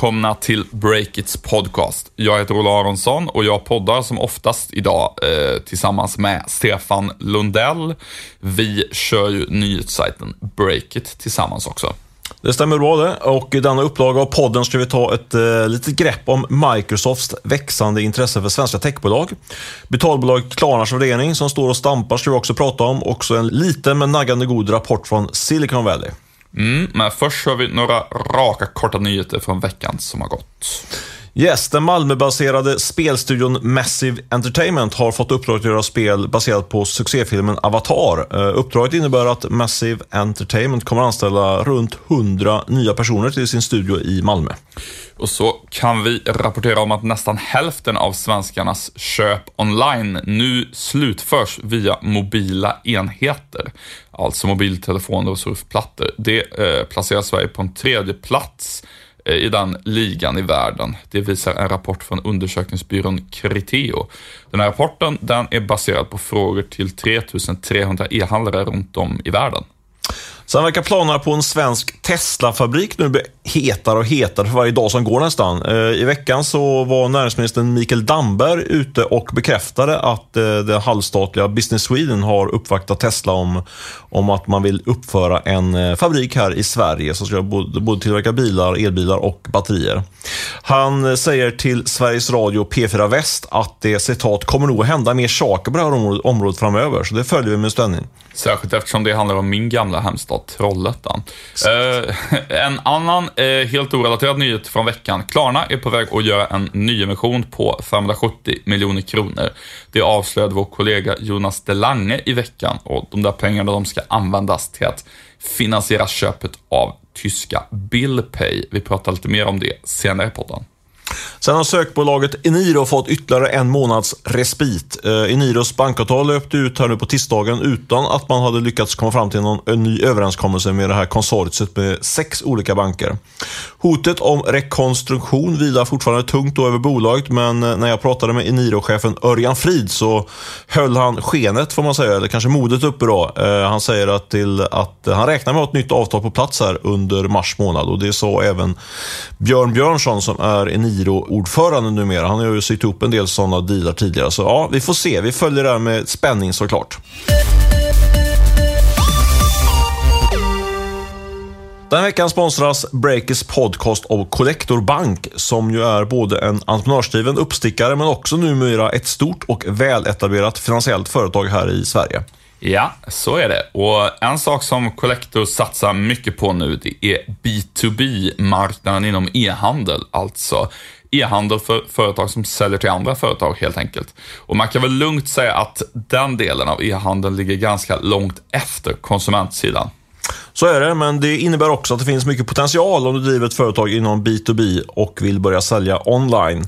Välkomna till Breakits podcast. Jag heter Ola Aronsson och jag poddar som oftast idag eh, tillsammans med Stefan Lundell. Vi kör ju nyhetssajten Breakit tillsammans också. Det stämmer bra det. Och i denna upplaga av podden ska vi ta ett eh, litet grepp om Microsofts växande intresse för svenska techbolag. Betalbolaget Klarnas värdering som står och stampar ska vi också prata om. Också en liten men naggande god rapport från Silicon Valley. Mm, men först har vi några raka korta nyheter från veckan som har gått. Yes, den Malmöbaserade spelstudion Massive Entertainment har fått uppdraget att göra spel baserat på succéfilmen Avatar. Eh, uppdraget innebär att Massive Entertainment kommer anställa runt 100 nya personer till sin studio i Malmö. Och så kan vi rapportera om att nästan hälften av svenskarnas köp online nu slutförs via mobila enheter. Alltså mobiltelefoner och surfplattor. Det eh, placerar Sverige på en tredje plats eh, i den ligan i världen. Det visar en rapport från undersökningsbyrån Criteo. Den här rapporten den är baserad på frågor till 3300 e-handlare runt om i världen. Sen verkar planerna på en svensk Tesla-fabrik nu bli hetare och hetare för varje dag som går nästan. Eh, I veckan så var näringsministern Mikael Damberg ute och bekräftade att eh, det halvstatliga Business Sweden har uppvaktat Tesla om, om att man vill uppföra en eh, fabrik här i Sverige som ska både tillverka bilar, elbilar och batterier. Han säger till Sveriges Radio P4 Väst att det citat kommer nog att hända mer saker på det här området framöver, så det följer vi med spänning. Särskilt eftersom det handlar om min gamla hemstad Trollhättan. Eh, en annan eh, helt orelaterad nyhet från veckan. Klarna är på väg att göra en nyemission på 570 miljoner kronor. Det avslöjade vår kollega Jonas Delange i veckan och de där pengarna de ska användas till att finansiera köpet av tyska Billpay. Vi pratar lite mer om det senare i podden. Sen har sökbolaget Eniro fått ytterligare en månads respit. Eh, Eniros bankavtal löpte ut här nu på tisdagen utan att man hade lyckats komma fram till någon ny överenskommelse med det här konsortiet med sex olika banker. Hotet om rekonstruktion vilar fortfarande tungt över bolaget, men eh, när jag pratade med Eniro-chefen Örjan Frid så höll han skenet, får man säga, eller kanske modet uppe då. Eh, han säger att, till, att han räknar med att ha ett nytt avtal på plats här under mars månad och det sa även Björn Björnsson som är Eniro Eniro-ordförande numera. Han har ju sytt ihop en del sådana dealar tidigare, så ja, vi får se. Vi följer det här med spänning såklart. Den veckan sponsras Breakers podcast av Collector Bank som ju är både en entreprenörsdriven uppstickare men också numera ett stort och väletablerat finansiellt företag här i Sverige. Ja, så är det. Och en sak som Collector satsar mycket på nu, det är B2B-marknaden inom e-handel. Alltså e-handel för företag som säljer till andra företag helt enkelt. Och man kan väl lugnt säga att den delen av e-handeln ligger ganska långt efter konsumentsidan. Så är det, men det innebär också att det finns mycket potential om du driver ett företag inom B2B och vill börja sälja online.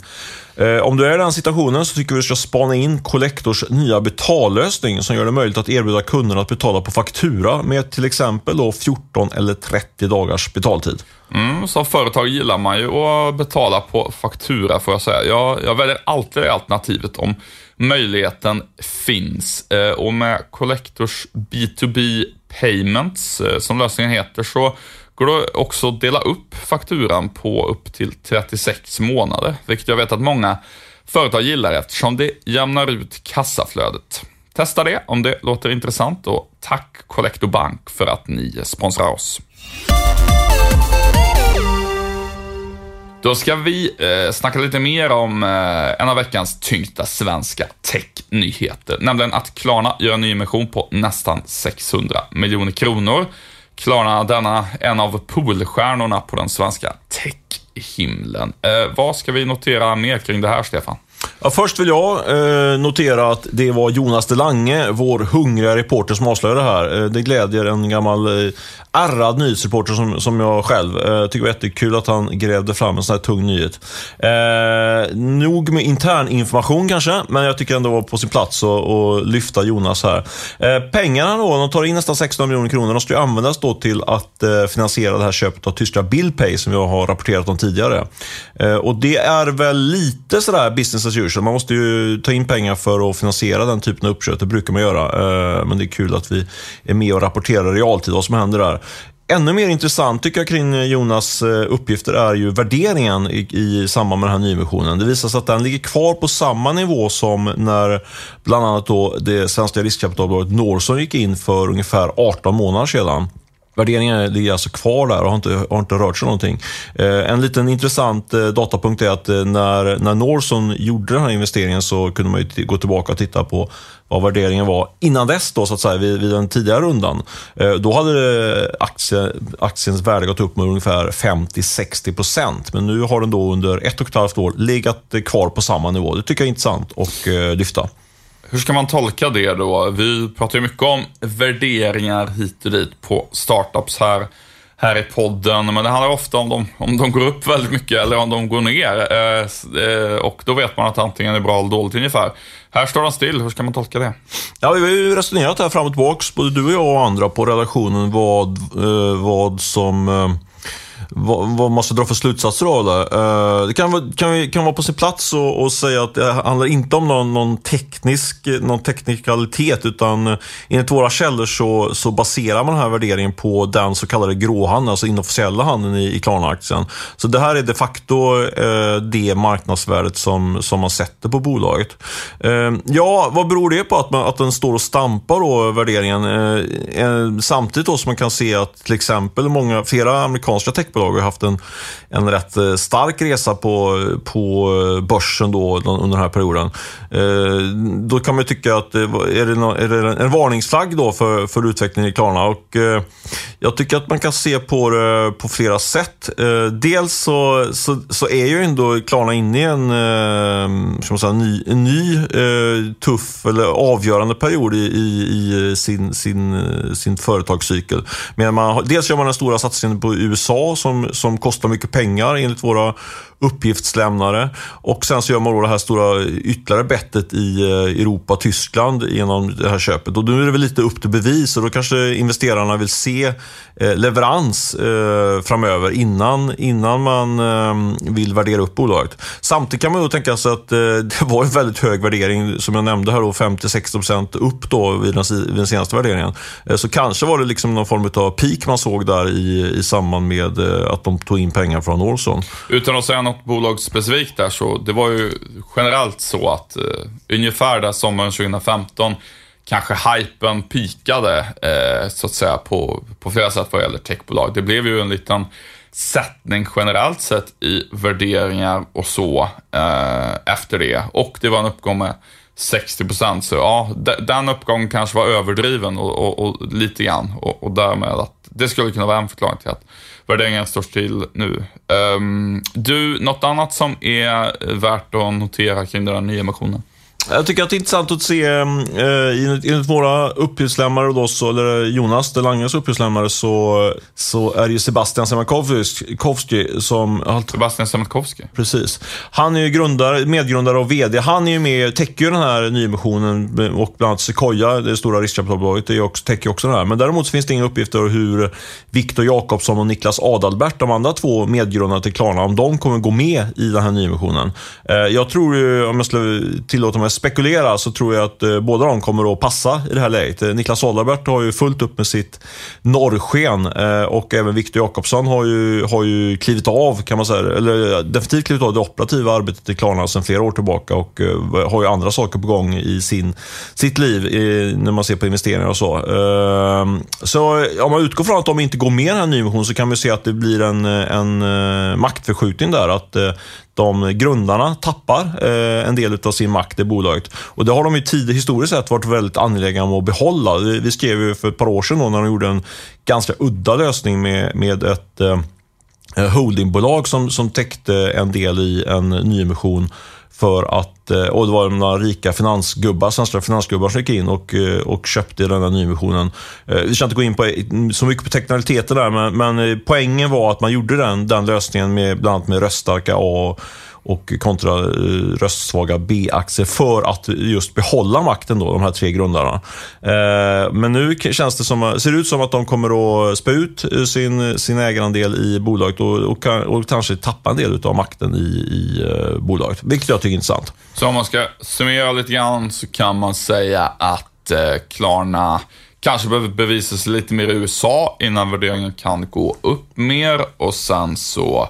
Eh, om du är i den situationen så tycker vi att du ska spana in Collectors nya betallösning som gör det möjligt att erbjuda kunderna att betala på faktura med till exempel då 14 eller 30 dagars betaltid. Mm, som företag gillar man ju att betala på faktura får jag säga. Jag, jag väljer alltid det alternativet om möjligheten finns. Eh, och med Collectors B2B Payments, eh, som lösningen heter, så går det också att dela upp fakturan på upp till 36 månader, vilket jag vet att många företag gillar eftersom det jämnar ut kassaflödet. Testa det om det låter intressant och tack Collector Bank för att ni sponsrar oss. Då ska vi eh, snacka lite mer om eh, en av veckans tyngsta svenska tech-nyheter, nämligen att Klarna gör en nyemission på nästan 600 miljoner kronor. Klarna denna en av poolstjärnorna på den svenska tech-himlen. Eh, vad ska vi notera mer kring det här, Stefan? Ja, först vill jag eh, notera att det var Jonas Delange, vår hungriga reporter, som avslöjade det här. Eh, det glädjer en gammal eh, ärrad nyhetsreporter som, som jag själv. Eh, tycker det var jättekul att han grävde fram en sån här tung nyhet. Eh, nog med intern information kanske, men jag tycker ändå det var på sin plats att lyfta Jonas här. Eh, pengarna då, de tar in nästan 16 miljoner kronor. De ska ju användas då till att eh, finansiera det här köpet av tyska Billpay som jag har rapporterat om tidigare. Eh, och det är väl lite sådär business as usual. Man måste ju ta in pengar för att finansiera den typen av uppköp. Det brukar man göra. Eh, men det är kul att vi är med och rapporterar i realtid vad som händer där ännu mer intressant tycker jag kring eh, Jonas eh, uppgifter är ju värderingen i, i samband med den här nyemissionen. Det visar sig att den ligger kvar på samma nivå som när bland annat då det svenska riskkapitalbolaget Norson gick in för ungefär 18 månader sedan. Värderingen ligger alltså kvar där och har inte, har inte rört sig någonting. Eh, en liten intressant eh, datapunkt är att eh, när, när Norson gjorde den här investeringen så kunde man gå tillbaka och titta på vad värderingen var innan dess, då, så att säga, vid, vid den tidigare rundan. Eh, då hade eh, aktie, aktiens värde gått upp med ungefär 50-60 procent. Men nu har den då under ett och ett halvt år legat kvar på samma nivå. Det tycker jag är intressant att eh, lyfta. Hur ska man tolka det då? Vi pratar ju mycket om värderingar hit och dit på startups här, här i podden, men det handlar ofta om de, om de går upp väldigt mycket eller om de går ner. Eh, eh och då vet man att antingen är bra eller dåligt ungefär. Här står de still, hur ska man tolka det? Ja, vi har ju resonerat här fram och tillbaka, både du och jag och andra, på redaktionen vad, eh, vad som eh, vad, vad man ska dra för slutsatser av det. Uh, det kan, kan, kan vara på sin plats och, säga att det handlar inte om någon, någon, teknisk, någon teknikalitet utan eh, enligt våra källor så, så baserar man den här värderingen på den så kallade gråhandeln, alltså inofficiella handeln i, i Klarna-aktien. Så det här är de facto uh, det marknadsvärdet som, som man sätter på bolaget. Uh, ja, vad beror det på att, man, att den står och stampar då, värderingen? samtidigt då som man kan se att till exempel många, flera amerikanska techbolag bolag har haft en, en rätt eh, stark resa på, på eh, börsen då under den här perioden. Eh, då kan man tycka att är det, är det en varningsflagg då för, för utvecklingen i Klarna? Och, eh, jag tycker att man kan se på det på flera sätt. Eh, dels så, så, så är ju ändå Klarna inne i en, ska man säga, ny, en ny tuff eller avgörande period i, i, i sin, sin, sin företagscykel. Men man, dels gör man den stora satsningen på USA som som, som kostar mycket pengar enligt våra uppgiftslämnare. Och sen så gör man då det här stora ytterligare bettet i eh, Europa, Tyskland genom det här köpet. Och nu är det väl lite upp till bevis och då kanske investerarna vill se eh, leverans eh, framöver innan, innan man vill värdera upp bolaget. Samtidigt kan man ju tänka sig att det var en väldigt hög värdering, som jag nämnde här, 50-60% upp då vid den, vid den senaste värderingen. Så kanske var det liksom någon form av peak man såg där i, i samband med att de tog in pengar från Olsson. Utan att säga något bolag specifikt där så det var ju generellt så att eh, ungefär där sommaren 2015 kanske hypen pikade eh, så att säga på, på flera sätt vad gäller techbolag. Det blev ju en liten sättning generellt sett i värderingar och så eh, efter det och det var en uppgång med 60 procent. Så ja, den uppgången kanske var överdriven och, och, och lite grann och, och därmed att det skulle kunna vara en förklaring till att värderingen står still nu. Um, du, något annat som är värt att notera kring den här nyemissionen? Jag tycker att det är intressant att se, eh, enligt våra uppgiftslämnare, då, så, eller Jonas Delanges uppgiftslämnare, så, så är det ju Sebastian Semakowski som... Sebastian Semakowski? Precis. Han är ju grundare, medgrundare och VD. Han är ju med, täcker ju den här nyemissionen och bland annat Sequoia, det stora riskkapitalbolaget, det också, täcker också den här. Men däremot finns det inga uppgifter om hur Viktor Jakobsson och Niklas Adalbert, de andra två medgrundarna till Klarna, om de kommer gå med i den här nyemissionen. Eh, jag tror ju, om jag skulle tillåta mig spekulera så tror jag att eh, båda de kommer att passa i det här läget. Eh, Niklas Adalbert har ju fullt upp med sitt norrsken eh, och även Viktor Jakobsson har ju, har ju klivit av, kan man säga, eller definitivt klivit av det operativa arbetet i Klarna sedan flera år tillbaka och eh, har ju andra saker på gång i sin, sitt liv när man ser på investeringar och så. Ehm, så om man utgår från att de inte går med i den här nyemissionen så kan man se att det blir en, en eh, maktförskjutning där. Att eh, de grundarna tappar eh, en del av sin makt i bolaget. Och det har de ju tidigare historiskt sett varit väldigt angelägna om att behålla. Vi skrev ju för ett par år sedan då, när de gjorde en ganska udda lösning med, med ett eh, eh holdingbolag som, som täckte en del i en nyemission för att, eh, och det var några rika finansgubbar, svenska finansgubbar som gick in och, eh, och köpte den här nyemissionen. Eh, vi ska inte gå in på så mycket på teknikaliteter där, men, men poängen var att man gjorde den, den lösningen med bland annat med röststarka A och kontra eh, röstsvaga B-aktier för att just behålla makten, då, de här tre grundarna. Eh, men nu känns det som, eh, ser det ut som att de kommer att spä ut sin, sin ägarandel i bolaget och, och, och kanske tappa en del av makten i, i bolaget, vilket jag tycker är intressant. Så om man ska summera lite grann så kan man säga att Klarna kanske behöver bevisa sig lite mer i USA innan värderingen kan gå upp mer. Och sen så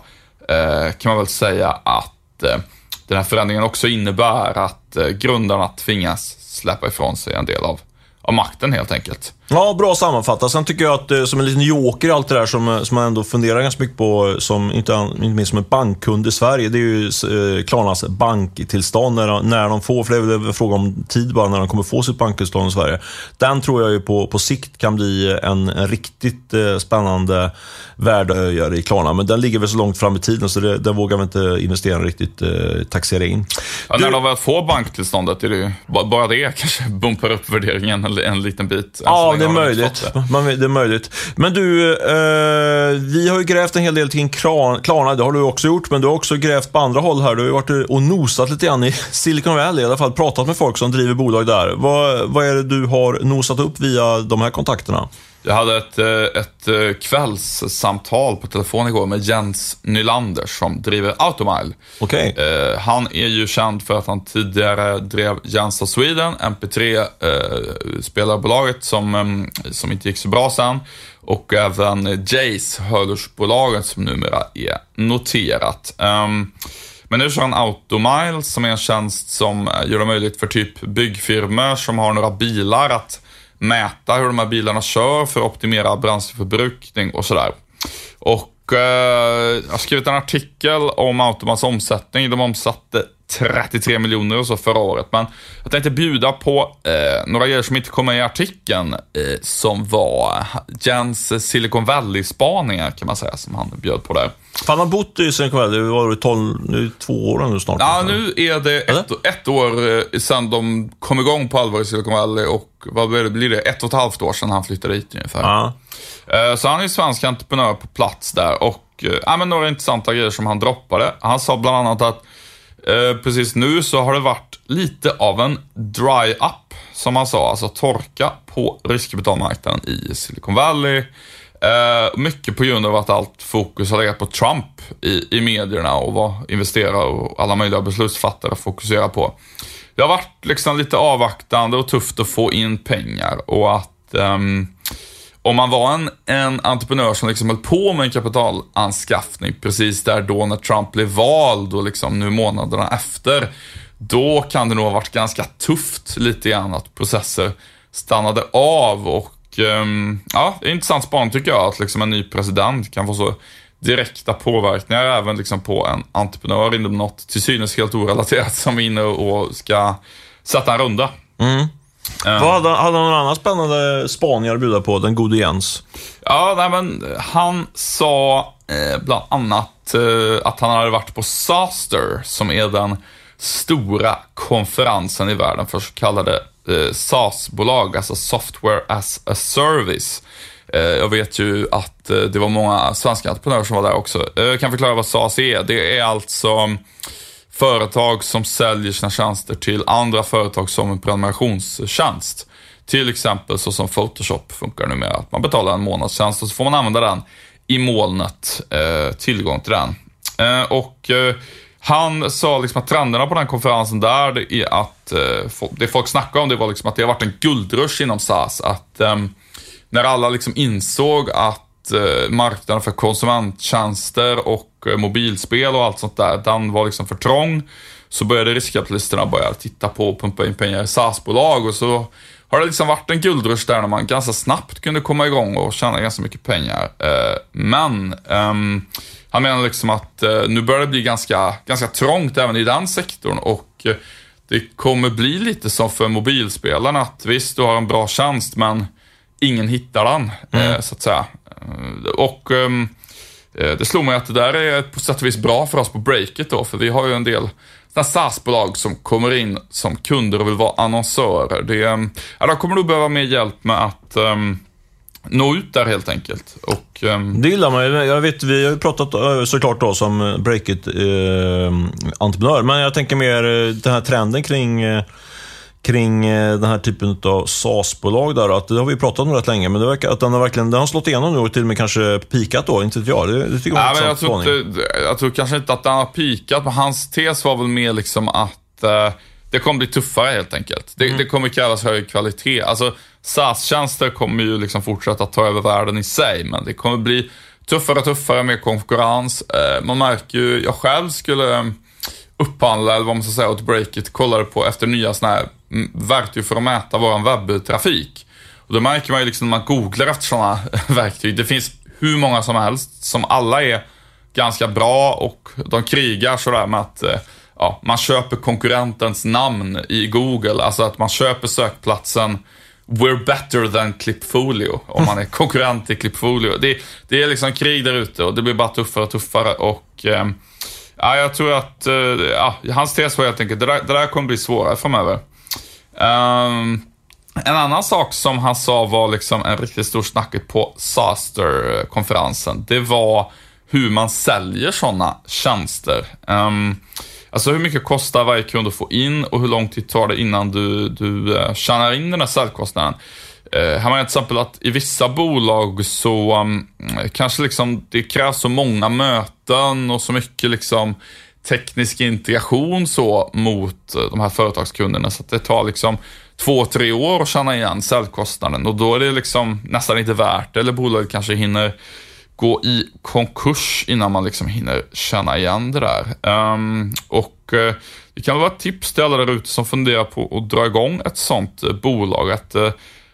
eh, kan man väl säga att Eh, den här förändringen också innebär att eh, grundarna tvingas släppa ifrån sig en del av, av makten helt enkelt. Ja, bra sammanfattat. Sen tycker jag att eh, som en liten joker i allt det där som, eh, som man ändå funderar ganska mycket på, som inte, inte minst som en bankkund i Sverige, det är ju eh, Klarnas banktillstånd när, de- när de får, för det är väl en fråga om tid bara när de kommer få sitt banktillstånd i Sverige. Den tror jag ju på, på sikt kan bli en, en riktigt eh, spännande värdeöjare i Klarna, men den ligger väl så långt fram i tiden så det, där vågar vi inte investerarna riktigt eh, taxera in. Ja, Du- när de väl får banktillståndet är det ju, ba- bara det kanske bumpar upp värderingen en, en liten bit. Ja, det är möjligt. det. Man, det är möjligt. Men du, eh, vi har ju grävt en hel del kring Klarna, det har du också gjort, men du har också grävt på andra håll här. Du har ju varit och nosat lite grann i Silicon Valley, i alla fall pratat med folk som driver bolag där. Vad, vad är det du har nosat upp via de här kontakterna? Jag hade ett, eh, ett eh, kvällssamtal på telefon igår med Jens Nylander som driver Automile. Okej. Eh, han är ju känd för att han tidigare drev Jens of Sweden, MP3-spelarbolaget som, som inte gick så bra sen. Och även Jace, hörlursbolaget som numera är noterat. Em, men nu kör han Automile som är en tjänst som gör det möjligt för typ byggfirmor som har några bilar att mäta hur de här bilarna kör för att optimera bränsleförbrukning och sådär. Och eh, jag har skrivit en artikel om Automans omsättning. De omsatte 33 miljoner och så förra året. Men jag tänkte bjuda på eh, några grejer som inte kom med i artikeln. Eh, som var Jens Silicon Valley-spaningar kan man säga, som han bjöd på där. Fan, han har bott i Silicon Valley, det var det 12, nu, två år nu snart. Ja, nu är det ett, ett år eh, sedan de kom igång på allvar i Silicon Valley och vad blir det? Ett och ett halvt år sedan han flyttade dit ungefär. Ja. Eh, Så han är svensk entreprenör på plats där och eh, ja, men några intressanta grejer som han droppade. Han sa bland annat att precis nu så har det varit lite av en dry-up, som han sa, alltså torka på riskkapitalmarknaden i Silicon Valley. Eh, mycket på grund av att allt fokus har legat på Trump i, i medierna och vad investerare och alla möjliga beslutsfattare fokuserar på. Det har varit liksom lite avvaktande och tufft att få in pengar och att ehm, om man var en, en entreprenör som liksom höll på med en kapitalanskaffning precis där då när Trump blev vald och liksom nu månaderna efter, då kan det nog ha varit ganska tufft lite grann att processer stannade av och ehm, ja, det är intressant spaning tycker jag att liksom en ny president kan få så direkta påverkningar även liksom på en entreprenör inom något till synes helt orelaterat som är inne och ska sätta en runda. Mm. Vad hade, hade han några andra spännande spaningar att bjuda på, den gode Jens? Ja, nej, men han sa eh, bland annat eh, att han hade varit på SASTER, som är den stora konferensen i världen för så kallade eh, SaaS-bolag, alltså Software as a Service. Eh, jag vet ju att eh, det var många svenska entreprenörer som var där också. Eh, jag kan förklara vad SaaS är. Det är alltså mm, företag som säljer sina tjänster till andra företag som en prenumerationstjänst. Till exempel så som Photoshop funkar numera. Att man betalar en månadstjänst och så får man använda den i molnet, eh, tillgång till den. Eh, och eh, han sa liksom att trenderna på den konferensen där, det är att, eh, det folk snackade om det var liksom att det har varit en guldrush inom SAS. Att ehm, när alla liksom insåg att eh, marknaden för konsumenttjänster och eh, mobilspel och allt sånt där, den var liksom för trång. Så började riskkapitalisterna börja titta på och pumpa in pengar i SAS-bolag. och så har det liksom varit en guldrush där när man ganska snabbt kunde komma igång och tjäna ganska mycket pengar. Eh, men ehm, han menar liksom att eh, nu börjar det bli ganska, ganska trångt även i den sektorn och eh, det kommer bli lite som för mobilspelarna att visst, du har en bra tjänst men ingen hittar den, eh, så att säga. Och eh, det slog mig att det där är på sätt och vis bra för oss på breaket då, för vi har ju en del sådana SaaS-bolag som kommer in som kunder och vill vara annonsörer. Det, eh, ja, de kommer nog behöva mer hjälp med att um, nå ut där helt enkelt. Och, um... Det gillar man ju. Jag vet, vi har ju pratat såklart då som Breakit-entreprenör, men jag tänker mer den här trenden kring eh, kring eh, den här typen av SaaS-bolag där, att det har vi pratat om rätt länge, men det verkar att den har verkligen den har slått igenom nu och till och med kanske pikat då, inte vet jag. Det, det tycker jag Nej, jag, tror inte, jag tror kanske inte att den har pikat, men hans tes var väl mer liksom att eh, det kommer bli tuffare helt enkelt. Det, Mm. det kommer krävas högre kvalitet. Alltså, SaaS-tjänster kommer ju liksom fortsätta ta över världen i sig, men det kommer bli tuffare och tuffare med konkurrens. Eh, man märker ju, jag själv skulle upphandla, eller vad man ska säga, åt Breakit, kollade på efter nya sådana här verktyg för att mäta vår webbtrafik. Och då märker man ju liksom när man googlar efter sådana verktyg, det finns hur många som helst som alla är ganska bra och de krigar sådär med att eh, ja, man köper konkurrentens namn i Google, alltså att man köper sökplatsen We're better than Clipfolio, om man är konkurrent till Clipfolio. Det, det är liksom krig där ute och det blir bara tuffare och tuffare och eh, ja, jag tror att eh, ja, hans tes var helt enkelt, det där, det där kommer bli svårare framöver. Um, en annan sak som han sa var liksom en riktigt stor snacket på Saster-konferensen, det var hur man säljer sådana tjänster. Um, alltså hur mycket kostar varje kund att få in och hur lång tid tar det innan du, du uh, tjänar in den här säljkostnaden. Eh, uh, här har till exempel att i vissa bolag så um, kanske liksom det krävs så många möten och så mycket liksom teknisk integration så mot eh, de här företagskunderna så att det tar liksom två, tre år att tjäna igen säljkostnaden och då är det liksom nästan inte värt det eller bolaget kanske hinner gå i konkurs innan man liksom hinner känna igen det där. Um, och uh, det kan vara ett tips till alla där ute som funderar på att dra igång ett sånt bolag. Att, uh,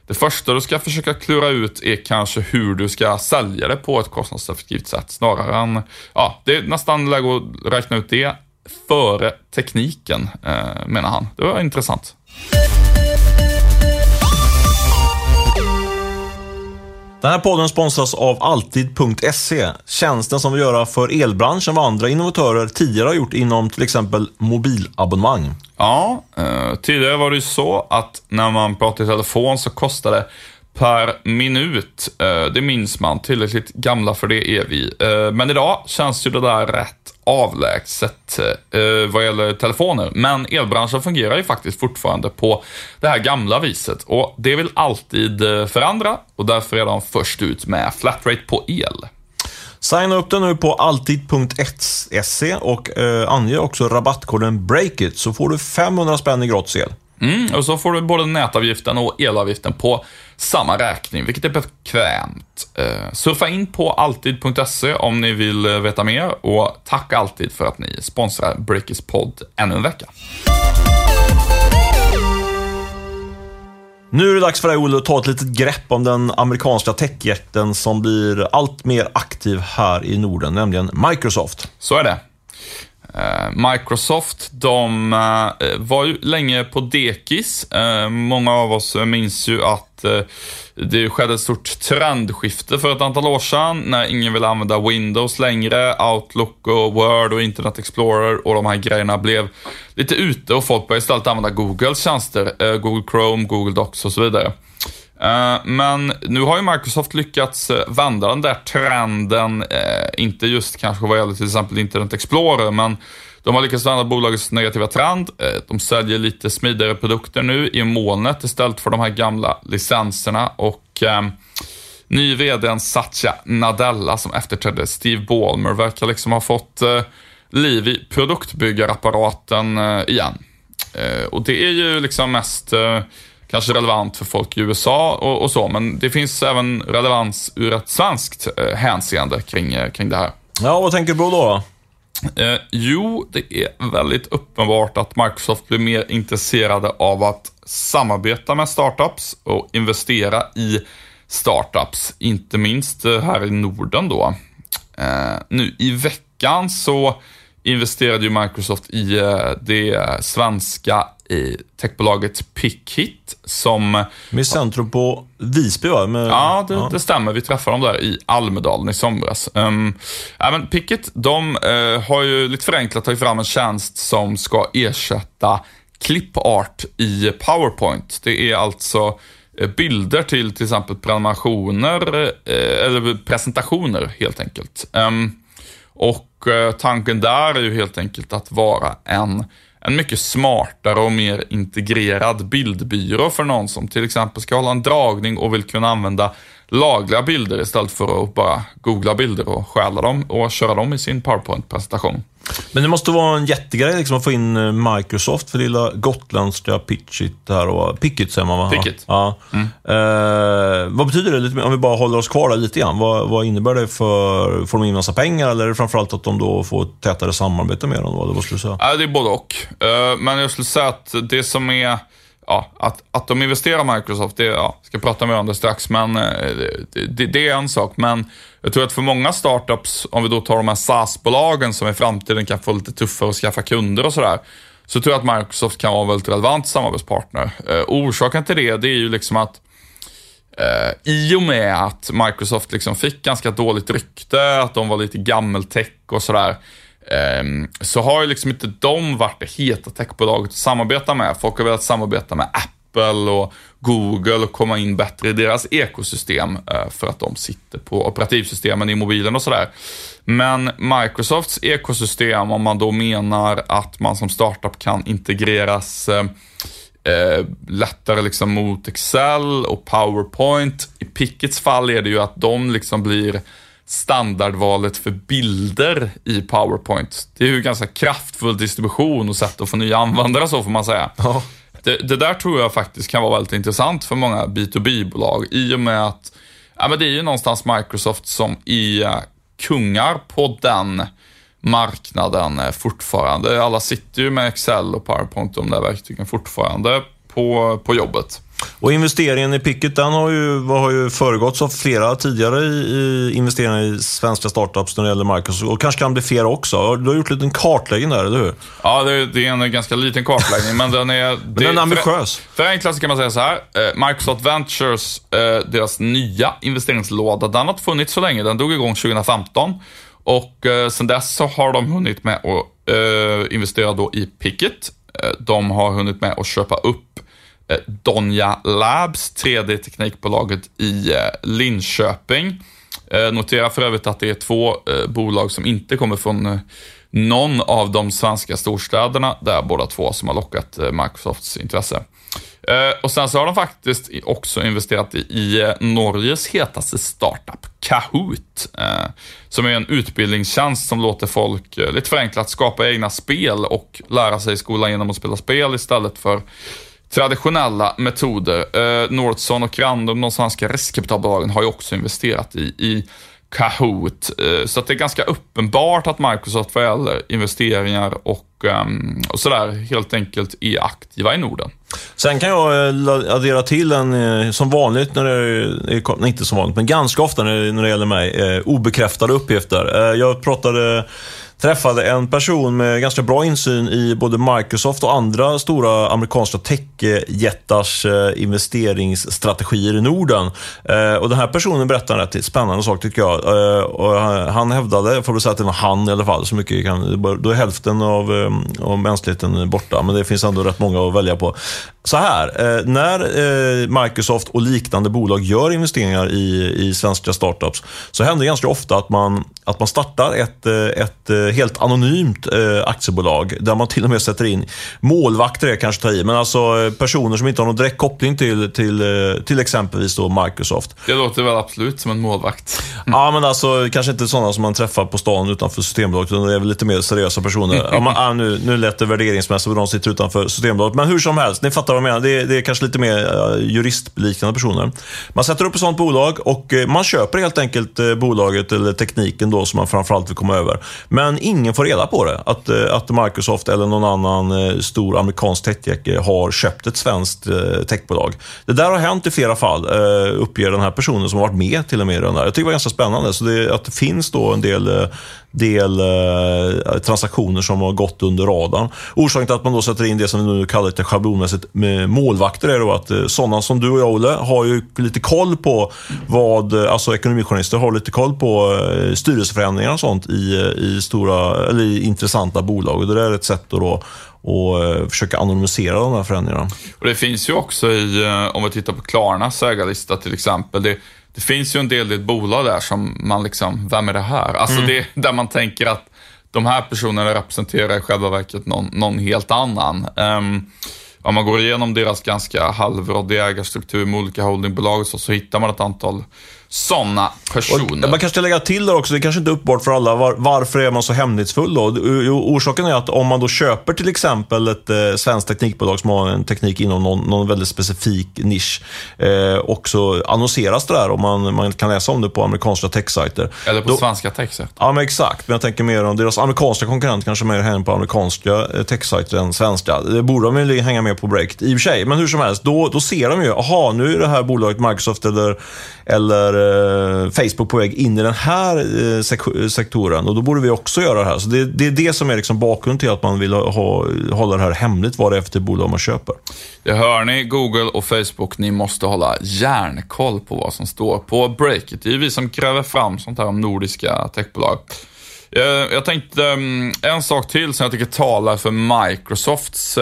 det första du ska försöka klura ut är kanske hur du ska sälja det på ett kostnadseffektivt sätt snarare än, ja, det är nästan läge att räkna ut det före tekniken, eh, menar han. Det var intressant. Den här podden sponsras av Alltid.se, tjänsten som vill göra för elbranschen vad andra innovatörer tidigare har gjort inom till exempel mobilabonnemang. Ja, eh, tidigare var det ju så att när man pratade i telefon så kostade det per minut. Eh, det minns man, tillräckligt gamla för det är vi. Eh, men idag känns ju det där rätt avlägset eh, vad gäller telefoner. Men elbranschen fungerar ju faktiskt fortfarande på det här gamla viset och det vill alltid förändra och därför är de först ut med flatrate på el. Signa upp dig nu på alltid.se och eh, ange också rabattkoden BREAKIT så får du 500 spänn i gratis el. Mm, och så får du både nätavgiften och elavgiften på samma räkning, vilket är bekvämt. Eh, surfa in på alltid.se om ni vill eh, veta mer och tack alltid för att ni sponsrar Breakers podd ännu en vecka. Nu är det dags för dig, Olle, att ta ett litet grepp om den amerikanska techjätten som blir allt mer aktiv här i Norden, nämligen Microsoft. Så är det. Eh, Microsoft, de eh, var ju länge på dekis. Eh, många av oss minns ju att det skedde ett stort trendskifte för ett antal år sedan när ingen ville använda Windows längre. Outlook och Word och Internet Explorer och de här grejerna blev lite ute och folk började istället använda Googles tjänster. Google Chrome, Google Docs och så vidare. Eh, men nu har ju Microsoft lyckats eh, vända den där trenden, eh, inte just kanske vad gäller till exempel Internet Explorer, men de har lyckats vända bolagets negativa trend. De säljer lite smidigare produkter nu i molnet istället för de här gamla licenserna och ny vdn Satya Nadella som efterträdde Steve Ballmer verkar liksom ha fått liv i produktbyggarapparaten igen. Och det är ju liksom mest kanske relevant för folk i USA och, och, så, men det finns även relevans ur ett svenskt eh, hänseende kring, eh, kring det här. Ja, vad tänker du på då? Eh, jo, det är väldigt uppenbart att Microsoft blir mer intresserade av att samarbeta med startups och investera i startups, inte minst eh, här i Norden då. Eh, nu i veckan så investerade ju Microsoft i eh, det svenska techbolaget Pickhit som... Med centrum på Visby va? Med, ja, det, ja. det, stämmer. Vi träffade dem där i Almedalen i somras. Um, även Pickit, de uh, har ju lite förenklat tagit fram en tjänst som ska ersätta clipart i PowerPoint. Det är alltså eh, bilder till till exempel prenumerationer, uh, eller presentationer helt enkelt. Um, och uh, tanken där är ju helt enkelt att vara en en mycket smartare och mer integrerad bildbyrå för någon som till exempel ska hålla en dragning och vill kunna använda lagliga bilder istället för att bara googla bilder och stjäla dem och köra dem i sin PowerPoint-presentation. Men det måste vara en jättegrej liksom, att få in eh, Microsoft för lilla gotländska Pitchit här och Pickit säger man va? Pickit. Ja. Mm. Eh, vad betyder det, om vi bara håller oss kvar där lite grann? Vad, vad innebär det för, får de in massa pengar eller är det framförallt att de då får tätare samarbete med dem? Vad skulle du säga? Ja, det är både och. Eh, men jag skulle säga att det som är ja, att, att de investerar i Microsoft, det, ja, ska prata mer om det strax, men eh, det, det, det, är en sak. Men jag tror att för många startups, om vi då tar de här SaaS-bolagen som i framtiden kan få lite tuffare att skaffa kunder och sådär, så tror jag att Microsoft kan vara en väldigt relevant samarbetspartner. Eh, orsaken till det, det är ju liksom att eh, i och med att Microsoft liksom fick ganska dåligt rykte, att de var lite gammeltech och sådär, Ehm, så har ju liksom inte de varit det heta techbolaget att samarbeta med. Folk har velat samarbeta med Apple och Google och komma in bättre i deras ekosystem eh, för att de sitter på operativsystemen i mobilen och sådär. Men Microsofts ekosystem, om man då menar att man som startup kan integreras eh, eh, lättare liksom mot Excel och PowerPoint. I Pickets fall är det ju att de liksom blir standardvalet för bilder i PowerPoint. Det är ju ganska kraftfull distribution och sätt att få nya användare så får man säga. Ja. Det, det, där tror jag faktiskt kan vara väldigt intressant för många B2B-bolag i och med att ja, men det är ju någonstans Microsoft som är kungar på den marknaden fortfarande. Alla sitter ju med Excel och PowerPoint, de där verktygen fortfarande på, på jobbet. Och investeringen i Picket den har ju, har ju föregåtts av flera tidigare i, i investeringar i svenska startups när det gäller Microsoft. Och kanske kan bli fler också. Du har gjort en liten kartläggning där, eller hur? Ja, det är, det är en ganska liten kartläggning, men den är... men den är ambitiös. För, förenklat kan man säga så här. Eh, Microsoft Ventures, eh, deras nya investeringslåda, den har inte funnits så länge. Den drog igång 2015. Och eh, sen dess så har de hunnit med att eh, investera då i Picket. De har hunnit med att köpa upp Eh, Donja Labs, 3D-teknikbolaget i eh, Linköping. Eh, Notera för övrigt att det är två bolag som inte kommer från någon av de svenska storstäderna, där båda två som har lockat Microsofts intresse. Och sen så har de faktiskt också investerat i Norges hetaste startup, Kahoot, som är en utbildningstjänst som låter folk, lite förenklat, skapa egna spel och lära sig i skolan genom att spela spel istället för traditionella metoder. Eh, Nordson och Random, de svenska riskkapitalbolagen, har ju också investerat i, i Kahoot. Eh, så att det är ganska uppenbart att Microsoft vad gäller investeringar och, um, och sådär helt enkelt är aktiva i Norden. Sen kan jag eh, addera till en, eh, som vanligt, när det är, inte som vanligt, men ganska ofta när det, när det gäller mig, eh, obekräftade uppgifter. Jag pratade träffade en person med ganska bra insyn i både Microsoft och andra stora amerikanska techjättars eh, investeringsstrategier i Norden. Eh, och den här personen berättade en rätt spännande sak tycker jag. Eh, och han hävdade, jag får väl säga att det var han i alla fall, så mycket kan, då är hälften av, av mänskligheten borta, men det finns ändå rätt många att välja på. Så här, när Microsoft och liknande bolag gör investeringar i, i svenska startups så händer det ganska ofta att man, att man startar ett, ett helt anonymt eh, aktiebolag där man till och med sätter in målvakter, är kanske ta i, men alltså eh, personer som inte har någon direkt koppling till, till, eh, till exempelvis då Microsoft. Det låter väl absolut som en målvakt. Mm. Ja, men alltså kanske inte sådana som man träffar på stan utanför Systembolaget, utan det är väl lite mer seriösa personer. ja, man, ah, nu, nu lät det värderingsmässigt de sitter utanför Systembolaget, men hur som helst, ni fattar vad jag menar. Det, det är kanske lite mer juristliknande personer. Man sätter upp ett sådant bolag och man köper helt enkelt bolaget eller tekniken då som man framförallt vill komma över. Men ingen får reda på det. Att, eh, att Microsoft eller någon annan eh, stor amerikansk techjäkel eh, har köpt ett svenskt techbolag. Det där har hänt i flera fall, uppger den här personen som har varit med till och med i den där. Jag tycker det var ganska spännande. Så det, att det finns då en del del eh, transaktioner som har gått under radarn. Orsaken till att man då sätter in det som vi nu kallar lite schablonmässigt med målvakter är då att eh, sådana som du och jag, Olle, har ju lite koll på vad, eh, alltså ekonomijournalister har lite koll på eh, styrelseförändringar och sånt i, eh, i stora, eller i intressanta bolag. Och det är ett sätt att då och eh, försöka anonymisera de här förändringarna. Och Det finns ju också i, om vi tittar på Klarnas ägarlista till exempel, det, det finns ju en del i ett bolag där som man liksom, vem är det här? Alltså mm. det, där man tänker att de här personerna representerar i själva verket någon, någon helt annan. Um, om man går igenom deras ganska halvrådiga ägarstruktur med olika holdingbolag så, så hittar man ett antal sådana personer. Och man kanske ska lägga till där också, det kanske inte är uppenbart för alla, var, varför är man så hemlighetsfull då? Orsaken är att om man då köper till exempel ett eh, svenskt teknikbolag som har en teknik inom någon, någon väldigt specifik nisch eh, och så annonseras det där och man, man kan läsa om det på amerikanska techsajter. Eller på då, svenska techsajter. Ja, men exakt. Men jag tänker mer om deras amerikanska konkurrent kanske mer hänger på amerikanska eh, techsajter än svenska. Det borde de ju hänga med på Break i och för sig. Men hur som helst, då, då ser de ju, aha, nu är det här bolaget Microsoft eller, eller Eh, Facebook på väg in i den här eh, sek sektoren och då borde vi också göra det här. Så det, det är det som är liksom bakgrunden till att man vill ha, hålla det här hemligt, vad det är för typ bolag man köper. Det hör ni, Google och Facebook, ni måste hålla järnkoll på vad som står på Breakit. Det är vi som gräver fram sånt här om nordiska techbolag. Eh, jag tänkte en sak till som jag tycker talar för Microsofts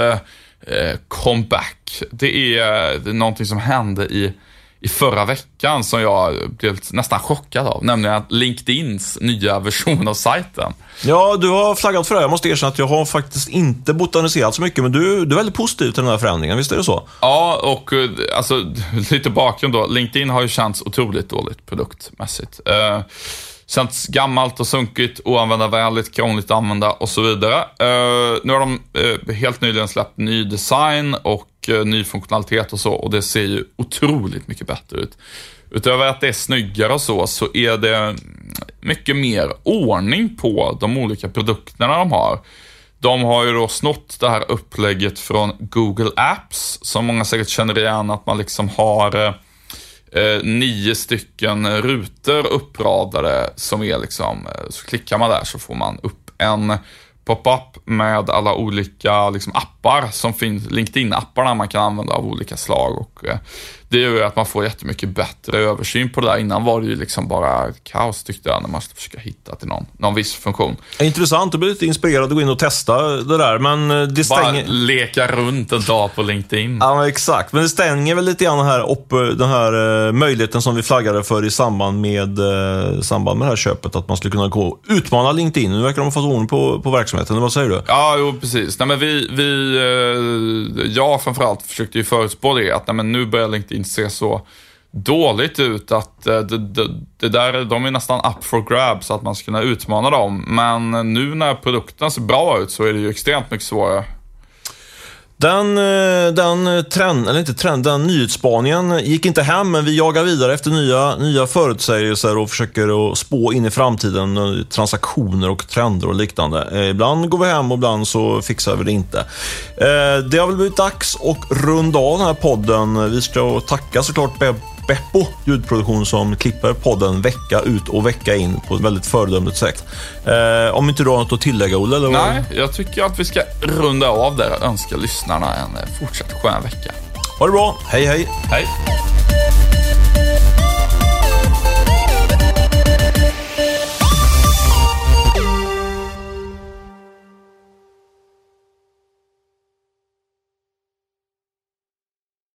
comeback. Det är, det är någonting som hände i i förra veckan som jag blev nästan chockad av, nämligen LinkedIns nya version av sajten. Ja, du har flaggat för det. Jag måste erkänna att jag har faktiskt inte botaniserat så mycket, men du, du är väldigt positiv till den här förändringen, visst är det så? Ja, och alltså, lite bakgrund då. LinkedIn har ju känts otroligt dåligt produktmässigt. Eh, känts gammalt och sunkigt, oanvändarvänligt, krångligt att använda och så vidare. Uh, nu har de uh, helt nyligen släppt ny design och uh, eh, ny funktionalitet och så och det ser ju otroligt mycket bättre ut. Utöver att det är snyggare och så, så är det mycket mer ordning på de olika produkterna de har. De har ju då snott det här upplägget från Google Apps, som många säkert känner igen, att man liksom har eh, eh nio stycken rutor uppradade som är liksom, eh, så klickar man där så får man upp en pop-up med alla olika liksom, appar som finns, LinkedIn-apparna man kan använda av olika slag. Och, eh, det gör ju att man får jättemycket bättre översyn på det där. Innan var det ju liksom bara kaos tyckte jag när man skulle försöka hitta till någon, någon viss funktion. Intressant, du blir lite inspirerad att gå in och testa det där, men eh, det stänger... Bara leka runt en dag på LinkedIn. Ja, exakt. Men det stänger väl lite grann den här, upp, den här möjligheten som vi flaggade för i samband med, samband med det här köpet, att man skulle kunna gå och utmana LinkedIn. Nu verkar de ha fått ordning på, på verksamheten, vad säger du? Ja, jo, precis. Nej, men vi, vi, Eh, jag framförallt försökte ju förutspå det, att nej, men nu börjar LinkedIn se så dåligt ut att eh, det, det, det, där, de är nästan up for grabs att man ska kunna utmana dem. Men nu när produkten ser bra ut så är det ju extremt mycket svårare. Den, eh, den trend, eller inte trend, den nyhetsspaningen gick inte hem, men vi jagar vidare efter nya, nya förutsägelser och försöker att spå in i framtiden, eh, transaktioner och trender och liknande. Eh, ibland går vi hem och ibland så fixar vi det inte. Det har väl blivit dags att runda av den här podden. Vi ska tacka såklart Beppo ljudproduktion som klipper podden vecka ut och vecka in på ett väldigt föredömligt sätt. Eh, om inte du har något att tillägga, Olle? Eller Nej, jag tycker att vi ska runda av där och önska lyssnarna en fortsatt skön vecka. Ha det bra. Hej, hej. Hej.